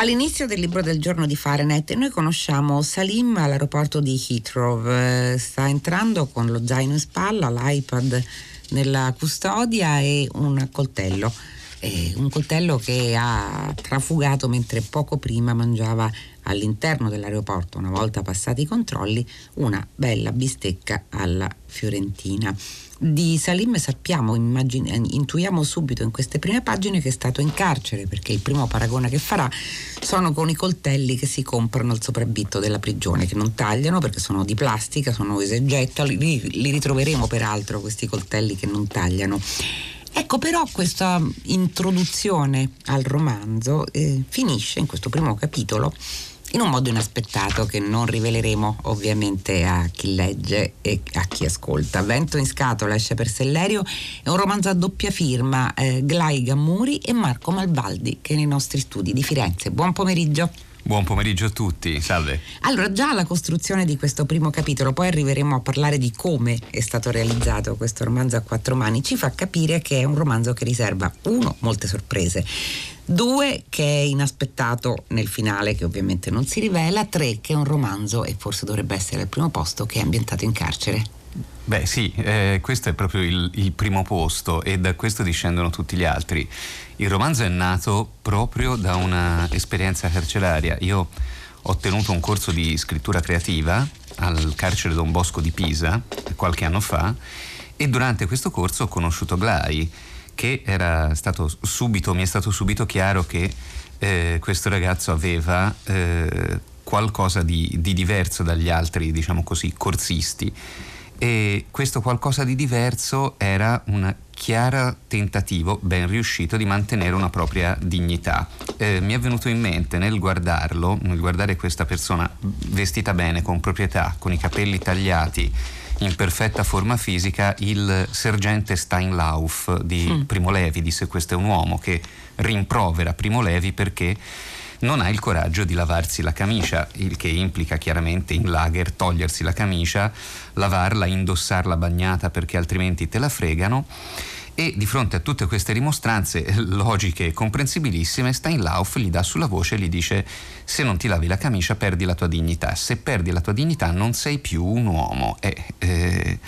All'inizio del libro del giorno di Fahrenheit noi conosciamo Salim all'aeroporto di Heathrow, eh, sta entrando con lo zaino in spalla, l'iPad nella custodia e un coltello. Eh, un coltello che ha trafugato mentre poco prima mangiava all'interno dell'aeroporto, una volta passati i controlli, una bella bistecca alla fiorentina. Di Salim sappiamo, immagine, intuiamo subito in queste prime pagine che è stato in carcere perché il primo paragone che farà sono con i coltelli che si comprano al sopravvitto della prigione, che non tagliano perché sono di plastica, sono esegetta, li, li ritroveremo peraltro questi coltelli che non tagliano. Ecco però questa introduzione al romanzo eh, finisce in questo primo capitolo in un modo inaspettato che non riveleremo ovviamente a chi legge e a chi ascolta. Vento in scatola esce per Sellerio, è un romanzo a doppia firma, eh, Glai Gammuri e Marco Malvaldi che è nei nostri studi di Firenze. Buon pomeriggio. Buon pomeriggio a tutti, salve. Allora, già la costruzione di questo primo capitolo, poi arriveremo a parlare di come è stato realizzato questo romanzo a quattro mani, ci fa capire che è un romanzo che riserva, uno, molte sorprese, due, che è inaspettato nel finale, che ovviamente non si rivela, tre, che è un romanzo, e forse dovrebbe essere al primo posto, che è ambientato in carcere. Beh sì, eh, questo è proprio il, il, primo posto e da questo discendono tutti gli altri. Il romanzo è nato proprio da un'esperienza carceraria. Io ho tenuto un corso di scrittura creativa al carcere Don Bosco di Pisa qualche anno fa e durante questo corso ho conosciuto Glai che subito, mi è stato subito chiaro che eh, questo ragazzo aveva eh, qualcosa di, di diverso dagli altri, diciamo così, corsisti e questo qualcosa di diverso era un chiaro tentativo, ben riuscito, di mantenere una propria dignità. Eh, mi è venuto in mente nel guardarlo, nel guardare questa persona vestita bene, con proprietà, con i capelli tagliati, in perfetta forma fisica, il sergente Steinlauf di mm. Primo Levi, disse questo è un uomo che rimprovera Primo Levi perché non ha il coraggio di lavarsi la camicia, il che implica chiaramente in lager togliersi la camicia, lavarla, indossarla bagnata perché altrimenti te la fregano. E di fronte a tutte queste rimostranze logiche e comprensibilissime, Steinlauf gli dà sulla voce e gli dice: Se non ti lavi la camicia, perdi la tua dignità. Se perdi la tua dignità, non sei più un uomo. E, eh,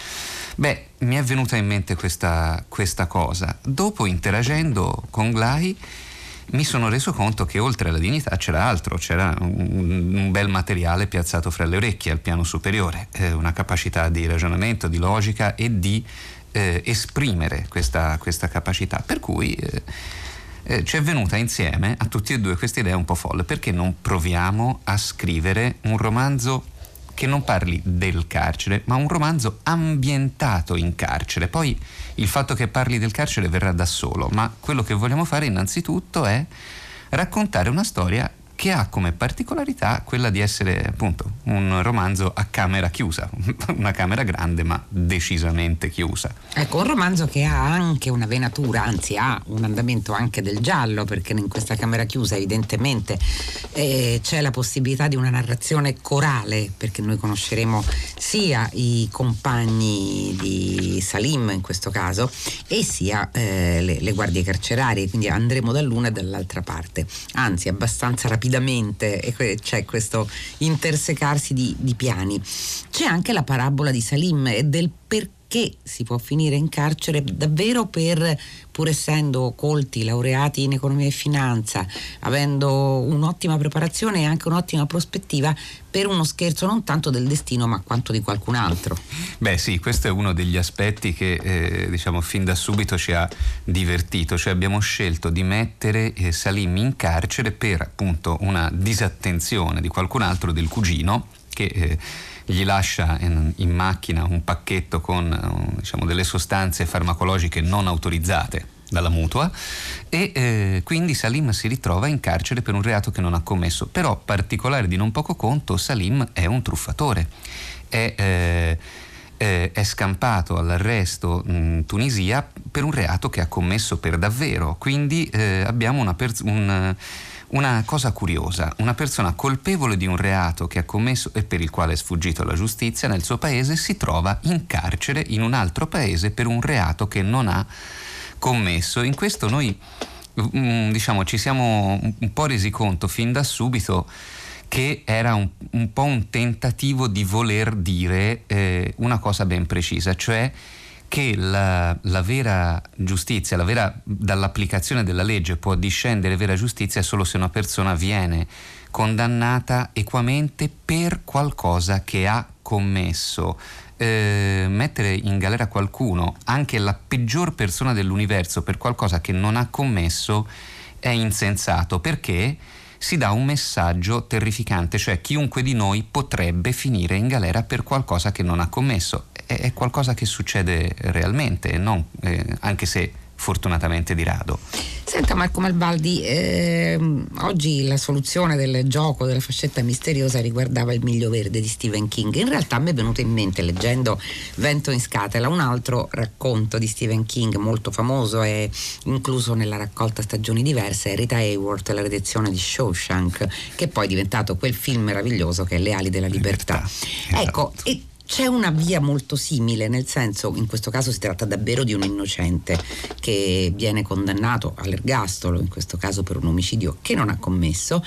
beh, mi è venuta in mente questa, questa cosa. Dopo, interagendo con Glai, mi sono reso conto che oltre alla dignità c'era altro, c'era un, un bel materiale piazzato fra le orecchie al piano superiore, eh, una capacità di ragionamento, di logica e di eh, esprimere questa, questa, capacità. Per cui eh, eh, ci è venuta insieme a tutti e due questa idea un po' folle, perché non proviamo a scrivere un romanzo che non parli del carcere, ma un romanzo ambientato in carcere. Poi il fatto che parli del carcere verrà da solo, ma quello che vogliamo fare innanzitutto è raccontare una storia che ha come particolarità quella di essere appunto un romanzo a camera chiusa, una camera grande ma decisamente chiusa. Ecco, un romanzo che ha anche una venatura, anzi ha un andamento anche del giallo, perché in questa camera chiusa evidentemente eh, c'è la possibilità di una narrazione corale, perché noi conosceremo sia i compagni di Salim in questo caso e sia eh, le, le guardie carcerarie, quindi andremo dall'una e dall'altra parte, anzi abbastanza rapidamente rapidamente e c'è questo intersecarsi di, di piani. C'è anche la parabola di Salim e del perché che si può finire in carcere davvero per, pur essendo colti, laureati in economia e finanza, avendo un'ottima preparazione e anche un'ottima prospettiva, per uno scherzo non tanto del destino ma quanto di qualcun altro. Beh sì, questo è uno degli aspetti che eh, diciamo fin da subito ci ha divertito, cioè abbiamo scelto di mettere eh, Salim in carcere per appunto una disattenzione di qualcun altro, del cugino, che... Eh, gli lascia in, in macchina un pacchetto con eh, diciamo, delle sostanze farmacologiche non autorizzate dalla mutua e eh, quindi Salim si ritrova in carcere per un reato che non ha commesso. Però, particolare di non poco conto, Salim è un truffatore. È, eh, è scampato all'arresto in Tunisia per un reato che ha commesso per davvero. Quindi eh, abbiamo una pers- un una cosa curiosa, una persona colpevole di un reato che ha commesso e per il quale è sfuggito alla giustizia nel suo paese si trova in carcere in un altro paese per un reato che non ha commesso. In questo noi mm, diciamo, ci siamo un po' resi conto fin da subito che era un, un po' un tentativo di voler dire eh, una cosa ben precisa, cioè che la, la, vera giustizia, la vera, dall'applicazione della legge può discendere vera giustizia solo se una persona viene condannata equamente per qualcosa che ha commesso. Eh, mettere in galera qualcuno, anche la peggior persona dell'universo, per qualcosa che non ha commesso è insensato perché si dà un messaggio terrificante, cioè chiunque di noi potrebbe finire in galera per qualcosa che non ha commesso. È, è qualcosa che succede realmente, non, eh, anche se fortunatamente di rado. Senta Marco Malvaldi, ehm, oggi la soluzione del gioco della fascetta misteriosa riguardava il miglio verde di Stephen King. In realtà mi è venuto in mente leggendo Vento in scatela un altro racconto di Stephen King molto famoso e incluso nella raccolta Stagioni diverse, Rita Hayworth, la redazione di Shawshank, che poi è diventato quel film meraviglioso che è Le ali della libertà. libertà. Ecco, esatto. e c'è una via molto simile, nel senso, in questo caso si tratta davvero di un innocente che viene condannato all'ergastolo, in questo caso per un omicidio che non ha commesso,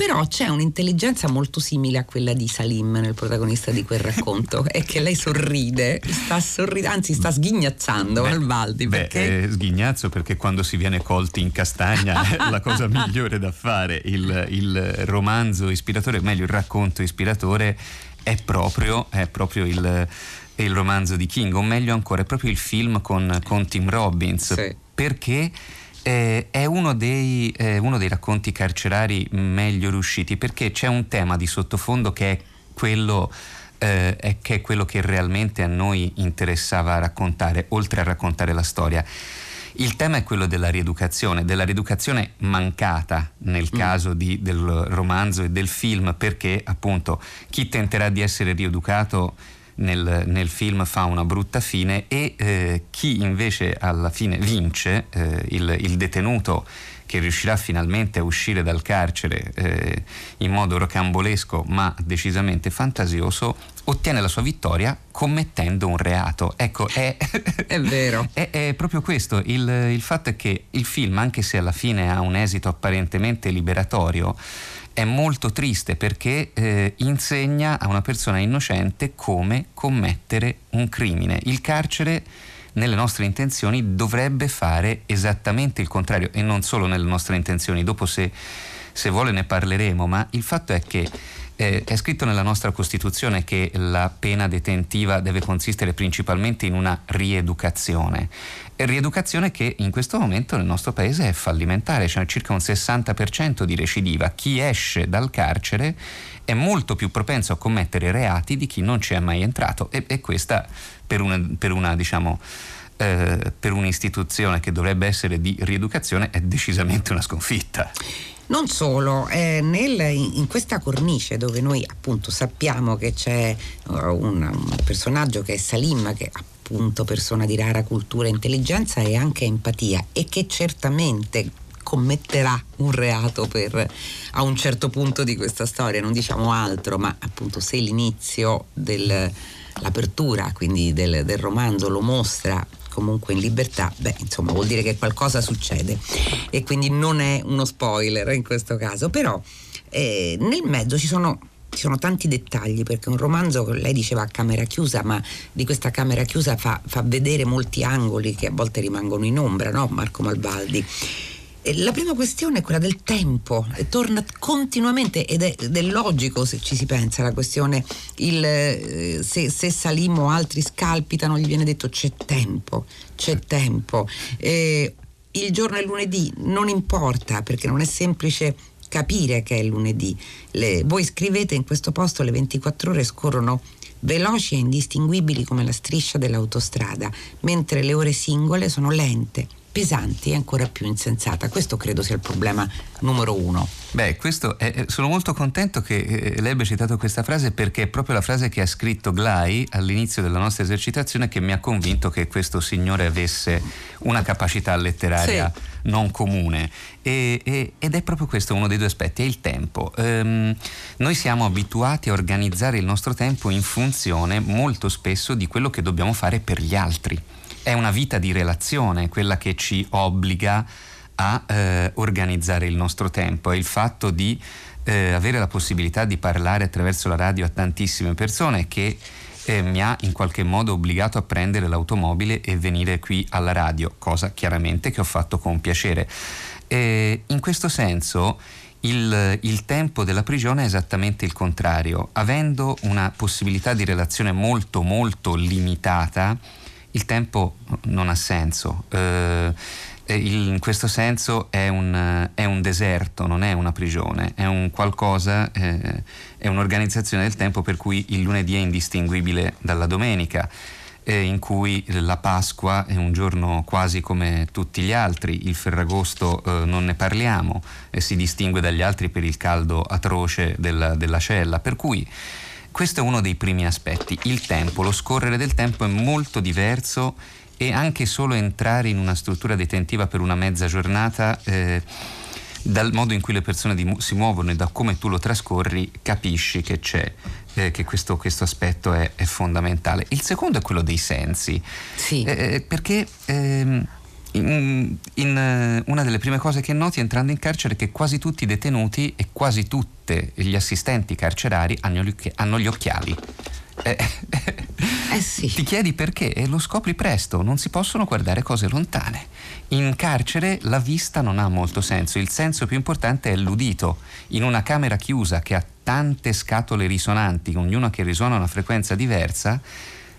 però c'è un'intelligenza molto simile a quella di Salim nel protagonista di quel racconto è che lei sorride sta sorridendo anzi sta sghignazzando beh, Valdi perché beh, sghignazzo perché quando si viene colti in castagna è la cosa migliore da fare il, il romanzo ispiratore meglio il racconto ispiratore è proprio, è proprio il, il, romanzo di King, o meglio ancora, è proprio il film con, con Tim Robbins, sì. perché eh, è uno dei, eh, uno dei racconti carcerari meglio riusciti, perché c'è un tema di sottofondo che è quello... Eh, che è quello che realmente a noi interessava raccontare, oltre a raccontare la storia. Il tema è quello della rieducazione, della rieducazione mancata nel mm. caso di, del romanzo e del film, perché appunto chi tenterà di essere rieducato nel, nel, film fa una brutta fine e eh, chi invece alla fine vince, eh, il, il, detenuto che riuscirà finalmente a uscire dal carcere eh, in modo rocambolesco ma decisamente fantasioso, ottiene la sua vittoria commettendo un reato. Ecco, è, è vero. È, è, proprio questo. Il, il fatto è che il film, anche se alla fine ha un esito apparentemente liberatorio, è molto triste perché eh, insegna a una persona innocente come commettere un crimine. Il carcere nelle nostre intenzioni dovrebbe fare esattamente il contrario e non solo nelle nostre intenzioni. Dopo se, se vuole ne parleremo, ma il fatto è che eh, è scritto nella nostra Costituzione che la pena detentiva deve consistere principalmente in una rieducazione. Rieducazione che in questo momento nel nostro paese è fallimentare, c'è circa un 60% di recidiva. Chi esce dal carcere è molto più propenso a commettere reati di chi non ci è mai entrato e, e questa per una, per una diciamo, eh, per un'istituzione che dovrebbe essere di rieducazione è decisamente una sconfitta. Non solo, eh, nel, in questa cornice dove noi appunto sappiamo che c'è uh, un, un, personaggio che è Salim, che appunto persona di rara cultura intelligenza e anche empatia e che certamente commetterà un reato per, a un certo punto di questa storia, non diciamo altro, ma appunto se l'inizio dell'apertura, quindi del, del romanzo lo mostra comunque in libertà, beh, insomma, vuol dire che qualcosa succede e quindi non è uno spoiler in questo caso, però eh, nel mezzo ci sono ci sono tanti dettagli perché un romanzo, lei diceva a camera chiusa, ma di questa camera chiusa fa, fa vedere molti angoli che a volte rimangono in ombra, no? Marco Malvaldi. La prima questione è quella del tempo, torna continuamente ed è, ed è, logico se ci si pensa, la questione il, eh, se, se Salim o altri scalpitano gli viene detto c'è tempo, c'è tempo. Eh, il giorno è lunedì, non importa perché non è semplice capire che è lunedì. Le, voi scrivete in questo posto le 24 ore scorrono veloci e indistinguibili come la striscia dell'autostrada, mentre le ore singole sono lente pesanti e ancora più insensata. Questo credo sia il problema numero uno. Beh, è, sono molto contento che eh, lei abbia citato questa frase perché è proprio la frase che ha scritto Glai all'inizio della nostra esercitazione che mi ha convinto che questo signore avesse una capacità letteraria sì. non comune. E, e, ed è proprio questo uno dei due aspetti, è il tempo. Um, noi siamo abituati a organizzare il nostro tempo in funzione molto spesso di quello che dobbiamo fare per gli altri è una vita di relazione quella che ci obbliga a eh, organizzare il nostro tempo, è il fatto di eh, avere la possibilità di parlare attraverso la radio a tantissime persone che eh, mi ha in qualche modo obbligato a prendere l'automobile e venire qui alla radio, cosa chiaramente che ho fatto con piacere. E in questo senso il, il, tempo della prigione è esattamente il contrario. Avendo una possibilità di relazione molto molto limitata, il tempo non ha senso. Eh, in questo senso è un, è un, deserto, non è una prigione, è un qualcosa, eh, è un'organizzazione del tempo per cui il lunedì è indistinguibile dalla domenica eh, in cui la Pasqua è un giorno quasi come tutti gli altri, il Ferragosto eh, non ne parliamo si distingue dagli altri per il caldo atroce della, della cella, per cui questo è uno dei primi aspetti, il tempo, lo scorrere del tempo è molto diverso e anche solo entrare in una struttura detentiva per una mezza giornata eh, dal modo in cui le persone di, si muovono e da come tu lo trascorri capisci che c'è eh, che questo, questo aspetto è, è, fondamentale. Il secondo è quello dei sensi. Sì. Eh, eh perché ehm, in, in, eh, una delle prime cose che noti entrando in carcere è che quasi tutti i detenuti e quasi tutti gli assistenti carcerari hanno gli, hanno gli occhiali. Eh, eh sì. Ti chiedi perché e lo scopri presto, non si possono guardare cose lontane. In carcere la vista non ha molto senso, il senso più importante è l'udito. In una camera chiusa che ha tante scatole risonanti, ognuna che risuona a una frequenza diversa,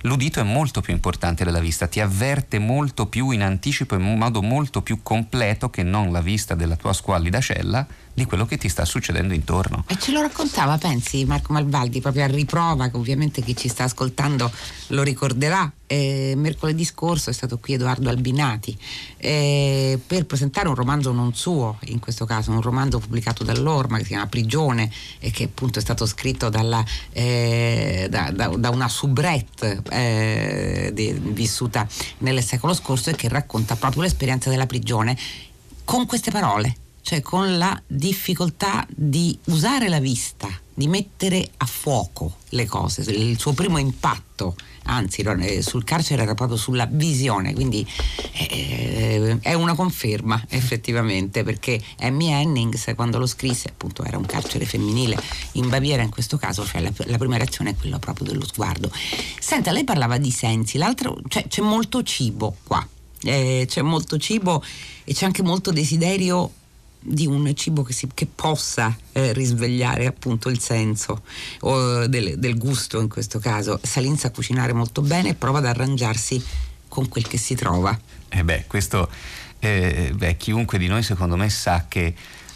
l'udito è molto più importante della vista, ti avverte molto più in anticipo in modo molto più completo che non la vista della tua squallida cella di quello che ti sta succedendo intorno. E ce lo raccontava, pensi, Marco Malvaldi, proprio a riprova, che ovviamente chi ci sta ascoltando lo ricorderà. Eh, mercoledì scorso è stato qui Edoardo Albinati eh, per presentare un romanzo non suo, in questo caso un romanzo pubblicato dall'Orma che si chiama Prigione e che appunto è stato scritto dalla, eh, da, da, da, una soubrette eh, di, vissuta nel secolo scorso e che racconta proprio l'esperienza della prigione con queste parole cioè con la difficoltà di usare la vista, di mettere a fuoco le cose. Il suo primo impatto, anzi, eh, sul carcere era proprio sulla visione, quindi eh, è una conferma effettivamente, perché Amy Hennings quando lo scrisse, appunto era un carcere femminile in Baviera in questo caso, cioè la, la prima reazione è quella proprio dello sguardo. Senta, lei parlava di sensi, l'altro, cioè c'è molto cibo qua, eh, c'è molto cibo e c'è anche molto desiderio di un cibo che, si, che possa eh, risvegliare appunto il senso del, del, gusto in questo caso. Salin sa cucinare molto bene e prova ad arrangiarsi con quel che si trova. Eh beh, questo, eh, beh, chiunque di noi secondo me sa che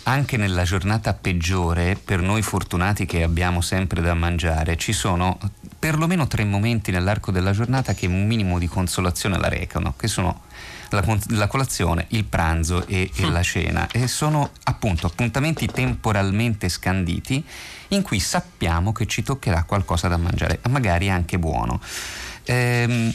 anche nella giornata peggiore, per noi fortunati che abbiamo sempre da mangiare, ci sono perlomeno tre momenti nell'arco della giornata che un minimo di consolazione la recano, che sono la, la colazione, il pranzo e, e mm. la cena e sono appunto appuntamenti temporalmente scanditi in cui sappiamo che ci toccherà qualcosa da mangiare, magari anche buono. Ehm,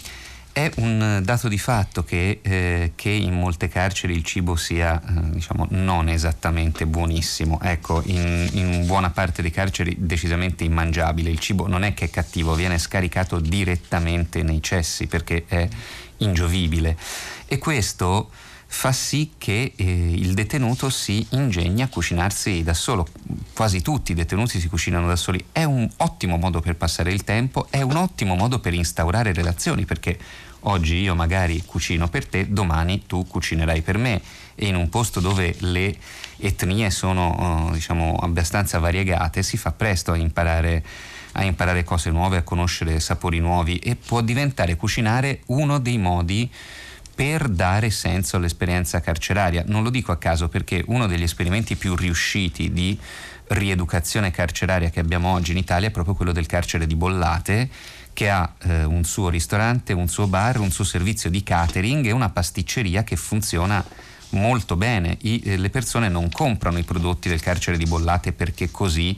è un dato di fatto che, eh, che, in molte carceri il cibo sia eh, diciamo, non esattamente buonissimo. Ecco, in, in, buona parte dei carceri decisamente immangiabile. Il cibo non è che è cattivo, viene scaricato direttamente nei cessi perché è ingiovibile e questo fa sì che eh, il detenuto si ingegni a cucinarsi da solo. Quasi tutti i detenuti si cucinano da soli. È un ottimo modo per passare il tempo, è un ottimo modo per instaurare relazioni perché oggi io magari cucino per te, domani tu cucinerai per me e in un posto dove le etnie sono uh, diciamo abbastanza variegate si fa presto a imparare a imparare cose nuove, a conoscere sapori nuovi e può diventare cucinare uno dei modi per dare senso all'esperienza carceraria. Non lo dico a caso perché uno degli esperimenti più riusciti di rieducazione carceraria che abbiamo oggi in Italia è proprio quello del carcere di Bollate che ha eh, un suo ristorante, un suo bar, un suo servizio di catering e una pasticceria che funziona molto bene. I, eh, le persone non comprano i prodotti del carcere di Bollate perché così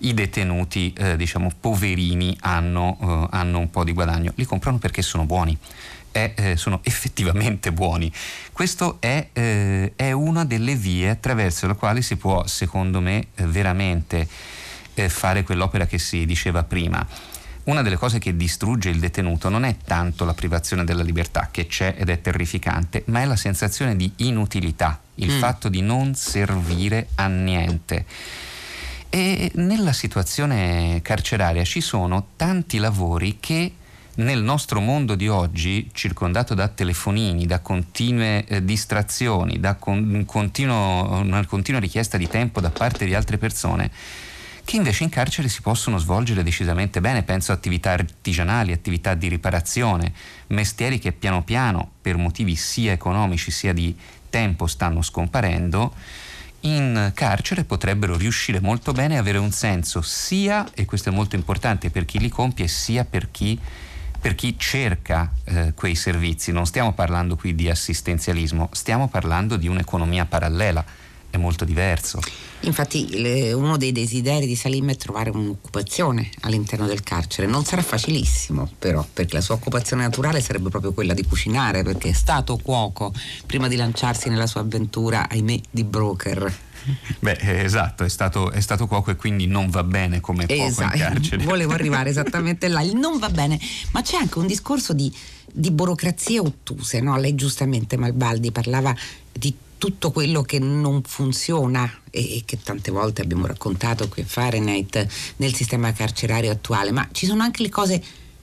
i detenuti, eh, diciamo, poverini hanno, eh, hanno, un po' di guadagno, li comprano perché sono buoni. È, eh, sono effettivamente buoni. Questa è, eh, è, una delle vie attraverso la quale si può, secondo me, eh, veramente eh, fare quell'opera che si diceva prima una delle cose che distrugge il detenuto non è tanto la privazione della libertà, che c'è ed è terrificante, ma è la sensazione di inutilità, il mm. fatto di non servire a niente. E nella situazione carceraria ci sono tanti lavori che nel nostro mondo di oggi, circondato da telefonini, da continue eh, distrazioni, da con, continuo, una continua richiesta di tempo da parte di altre persone, che invece in carcere si possono svolgere decisamente bene. Penso a attività artigianali, attività di riparazione, mestieri che piano piano, per motivi sia economici sia di tempo, stanno scomparendo. In carcere potrebbero riuscire molto bene a avere un senso sia, e questo è molto importante per chi li compie, sia per chi per chi cerca eh, quei servizi. Non stiamo parlando qui di assistenzialismo, stiamo parlando di un'economia parallela è molto diverso. Infatti le, uno dei desideri di Salim è trovare un'occupazione all'interno del carcere. Non sarà facilissimo però, perché la sua occupazione naturale sarebbe proprio quella di cucinare, perché è stato cuoco prima di lanciarsi nella sua avventura, ahimè, di broker. Beh, eh, esatto, è stato, è stato, cuoco e quindi non va bene come cuoco esatto. in carcere. Volevo arrivare esattamente là, il non va bene, ma c'è anche un discorso di, di burocrazie ottuse, no? Lei giustamente Malbaldi parlava di tutto quello che non funziona e che tante volte abbiamo raccontato qui a Fahrenheit nel sistema carcerario attuale, ma ci sono anche le cose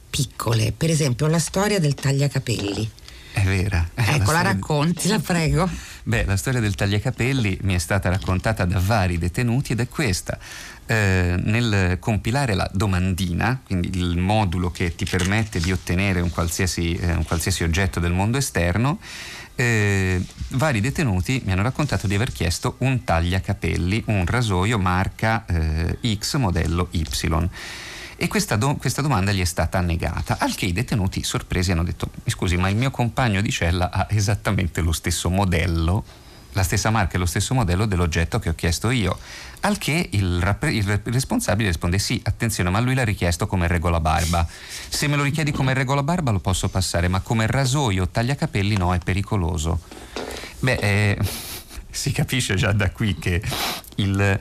piccole, per esempio la storia del tagliacapelli. È vera. È ecco, la, la racconti, la prego. Beh, la storia del tagliacapelli mi è stata raccontata da vari detenuti ed è questa. Eh, nel compilare la domandina, quindi il modulo che ti permette di ottenere un qualsiasi, eh, un qualsiasi oggetto del mondo esterno, eh, vari detenuti mi hanno raccontato di aver chiesto un tagliacapelli, un rasoio marca eh, X modello Y. E questa, do- questa, domanda gli è stata negata, al che i detenuti sorpresi hanno detto: scusi, ma il mio compagno di cella ha esattamente lo stesso modello la stessa marca e lo stesso modello dell'oggetto che ho chiesto io. Al che il, rap- il, responsabile risponde sì, attenzione, ma lui l'ha richiesto come regola barba. Se me lo richiedi come regola barba lo posso passare, ma come rasoio o tagliacapelli no, è pericoloso. Beh, eh, si capisce già da qui che il,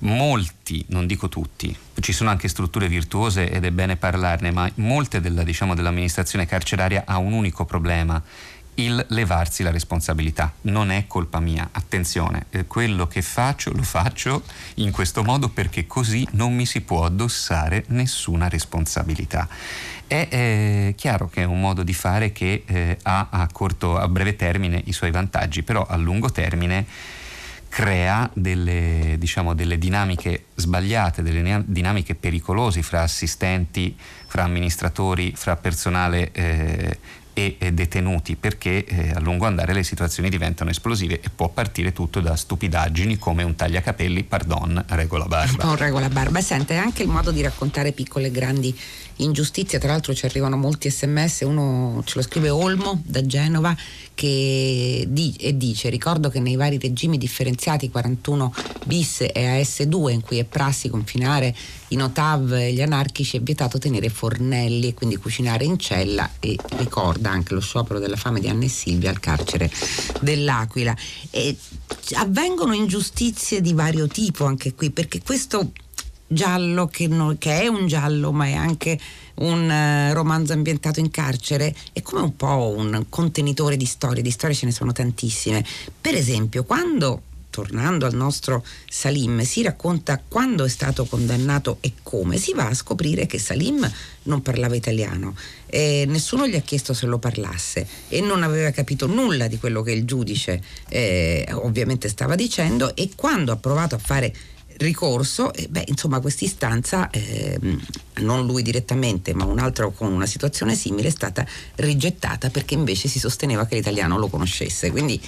molti, non dico tutti, ci sono anche strutture virtuose ed è bene parlarne, ma molte della, diciamo, dell'amministrazione carceraria ha un unico problema il levarsi la responsabilità. Non è colpa mia, attenzione, eh, quello che faccio lo faccio in questo modo perché così non mi si può addossare nessuna responsabilità. È eh, chiaro che è un modo di fare che eh, ha a, corto, a breve termine i suoi vantaggi, però a lungo termine crea delle, diciamo, delle dinamiche sbagliate, delle dinamiche pericolose fra assistenti, fra amministratori, fra personale eh, e, detenuti perché eh, a lungo andare le situazioni diventano esplosive e può partire tutto da stupidaggini come un tagliacapelli, pardon, regola barba. Un regola barba, sente anche il modo di raccontare piccole e grandi ingiustizie, tra l'altro ci arrivano molti sms, uno ce lo scrive Olmo da Genova che di, e dice ricordo che nei vari regimi differenziati 41 bis e AS2 in cui è prassi confinare i notav e gli anarchici è vietato tenere fornelli e quindi cucinare in cella e ricorda anche lo sciopero della fame di Anna e Silvia al carcere dell'Aquila. E avvengono ingiustizie di vario tipo anche qui perché questo giallo che, no, che, è un giallo ma è anche un uh, romanzo ambientato in carcere è come un po' un contenitore di storie, di storie ce ne sono tantissime. Per esempio, quando tornando al nostro Salim, si racconta quando è stato condannato e come, si va a scoprire che Salim non parlava italiano, eh, nessuno gli ha chiesto se lo parlasse e non aveva capito nulla di quello che il giudice eh, ovviamente stava dicendo e quando ha provato a fare ricorso, eh, beh, insomma, quest'istanza, eh, non lui direttamente, ma un altro con una situazione simile, è stata rigettata perché invece si sosteneva che l'italiano lo conoscesse. Quindi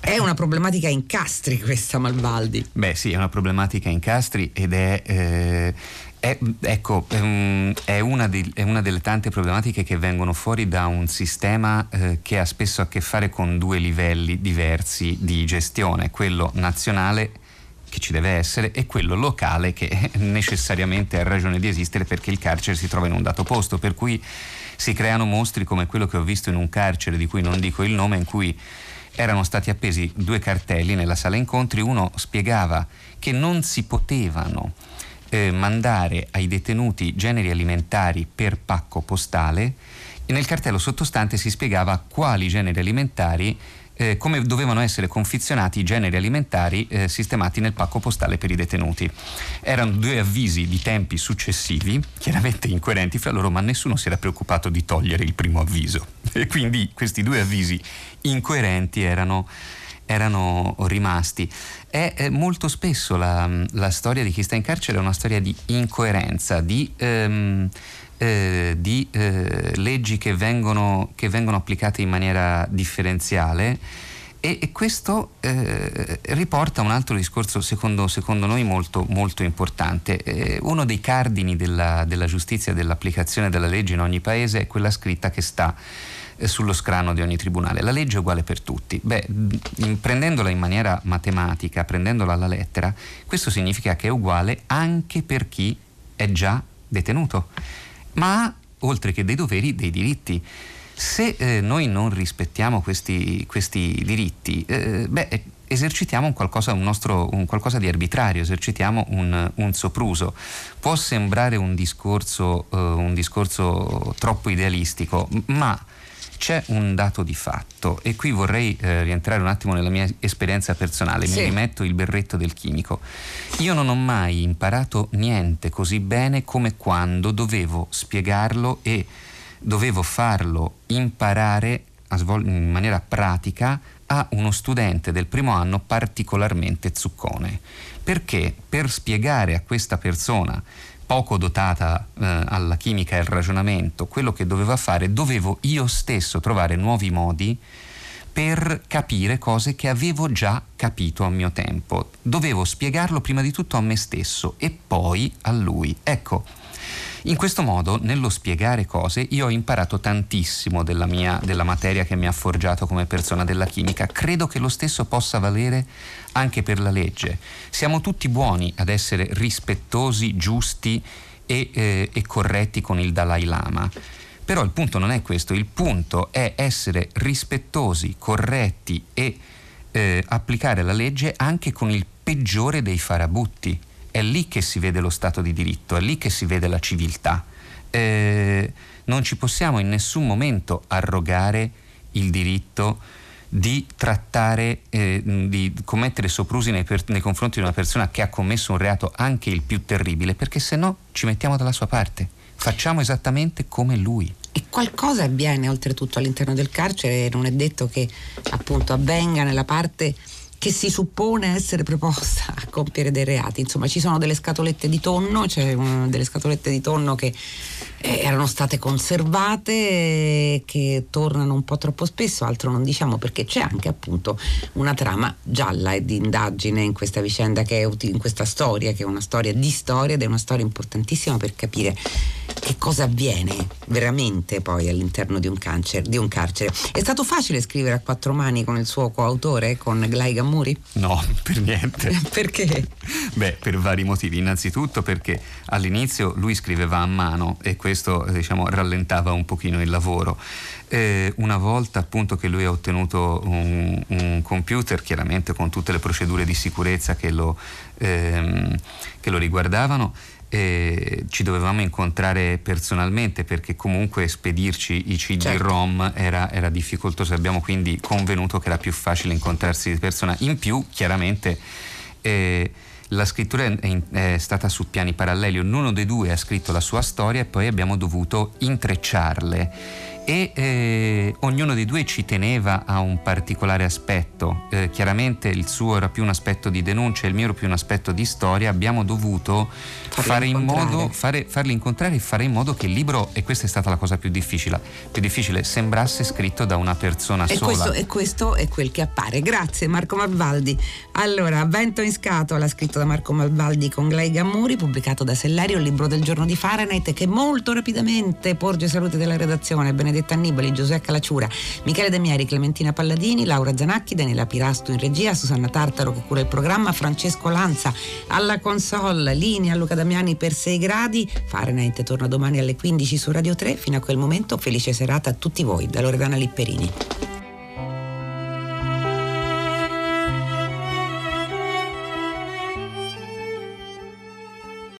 è una problematica incastri questa Malvaldi. Beh, sì, è una problematica incastri ed è. Eh, è, ecco, è una, di, è una, delle tante problematiche che vengono fuori da un sistema eh, che ha spesso a che fare con due livelli diversi di gestione, quello nazionale che ci deve essere e quello locale che necessariamente ha ragione di esistere perché il carcere si trova in un dato posto, per cui si creano mostri come quello che ho visto in un carcere di cui non dico il nome, in cui erano stati appesi due cartelli nella sala incontri, uno spiegava che non si potevano eh, mandare ai detenuti generi alimentari per pacco postale. E nel cartello sottostante si spiegava quali generi alimentari eh, come dovevano essere confezionati i generi alimentari eh, sistemati nel pacco postale per i detenuti. Erano due avvisi di tempi successivi, chiaramente incoerenti fra loro, ma nessuno si era preoccupato di togliere il primo avviso. E quindi questi due avvisi incoerenti erano erano rimasti. È, molto spesso la, la, storia di chi sta in carcere è una storia di incoerenza, di, ehm, eh, di eh, leggi che vengono, che vengono, applicate in maniera differenziale. E, e questo eh, riporta un altro discorso secondo, secondo noi molto, molto importante. Eh, uno dei cardini della, della giustizia dell'applicazione della legge in ogni paese è quella scritta che sta sullo scrano di ogni tribunale. La legge è uguale per tutti. Beh, prendendola in maniera matematica, prendendola alla lettera, questo significa che è uguale anche per chi è già detenuto, ma ha, oltre che dei doveri, dei diritti. Se eh, noi non rispettiamo questi, questi diritti, eh, beh, esercitiamo un qualcosa, un nostro, un qualcosa, di arbitrario, esercitiamo un, un, sopruso. Può sembrare un discorso, un discorso troppo idealistico, ma c'è un dato di fatto e qui vorrei eh, rientrare un attimo nella mia esperienza personale, sì. mi rimetto il berretto del chimico. Io non ho mai imparato niente così bene come quando dovevo spiegarlo e dovevo farlo imparare svol- in maniera pratica a uno studente del primo anno particolarmente zuccone. Perché per spiegare a questa persona poco dotata eh, alla chimica e al ragionamento, quello che doveva fare, dovevo io stesso trovare nuovi modi per capire cose che avevo già capito a mio tempo. Dovevo spiegarlo prima di tutto a me stesso e poi a lui. Ecco, in questo modo, nello spiegare cose, io ho imparato tantissimo della, mia, della materia che mi ha forgiato come persona della chimica. Credo che lo stesso possa valere anche per la legge. Siamo tutti buoni ad essere rispettosi, giusti e, eh, e corretti con il Dalai Lama. Però il punto non è questo, il punto è essere rispettosi, corretti e eh, applicare la legge anche con il peggiore dei farabutti è lì che si vede lo Stato di diritto, è lì che si vede la civiltà. Eh, non ci possiamo in nessun momento arrogare il diritto di trattare, eh, di commettere soprusi nei, per, nei, confronti di una persona che ha commesso un reato anche il più terribile, perché se no ci mettiamo dalla sua parte, facciamo esattamente come lui. E qualcosa avviene oltretutto all'interno del carcere, non è detto che appunto avvenga nella parte che si suppone essere preposta a compiere dei reati. Insomma, ci sono delle scatolette di tonno, cioè um, delle scatolette di tonno che eh, erano state conservate, eh, che tornano un po' troppo spesso, altro non diciamo perché c'è anche appunto una trama gialla e di indagine in questa vicenda, che è, in questa storia, che è una storia di storia ed è una storia importantissima per capire che cosa avviene veramente poi all'interno di un, cancer, di un carcere. È stato facile scrivere a quattro mani con il suo coautore, con Glai Gammuri? No, per niente. perché? Beh, per vari motivi. Innanzitutto perché all'inizio lui scriveva a mano e questo diciamo, rallentava un pochino il lavoro. Eh, una volta appunto che lui ha ottenuto un, un, computer, chiaramente con tutte le procedure di sicurezza che lo, ehm, che lo riguardavano, eh, ci dovevamo incontrare personalmente perché comunque spedirci i CD-ROM certo. era, era, difficoltoso, abbiamo quindi convenuto che era più facile incontrarsi di persona. In più, chiaramente, eh, la scrittura è, è, stata su piani paralleli, ognuno dei due ha scritto la sua storia e poi abbiamo dovuto intrecciarle e eh, ognuno dei due ci teneva a un particolare aspetto. Eh, chiaramente il suo era più un aspetto di denuncia, il mio era più un aspetto di storia. Abbiamo dovuto fare in modo, fare, farli incontrare e fare in modo che il libro, e questa è stata la cosa più difficile, più difficile sembrasse scritto da una persona e sola. Questo, e questo è quel che appare. Grazie Marco Malvaldi. Allora, Vento in scatola, scritto da Marco Malvaldi con Glei Gammuri, pubblicato da Sellario, il libro del giorno di Fahrenheit, che molto rapidamente porge salute della redazione. Benedetto Benedetta Annibali, Giuseppe Calacciura, Michele Demieri, Clementina Palladini, Laura Zanacchi, Daniela Pirasto in regia, Susanna Tartaro che cura il programma, Francesco Lanza alla console, linea Luca Damiani per 6 gradi. Fahrenheit torna domani alle 15 su Radio 3. Fino a quel momento felice serata a tutti voi da Loredana Lipperini.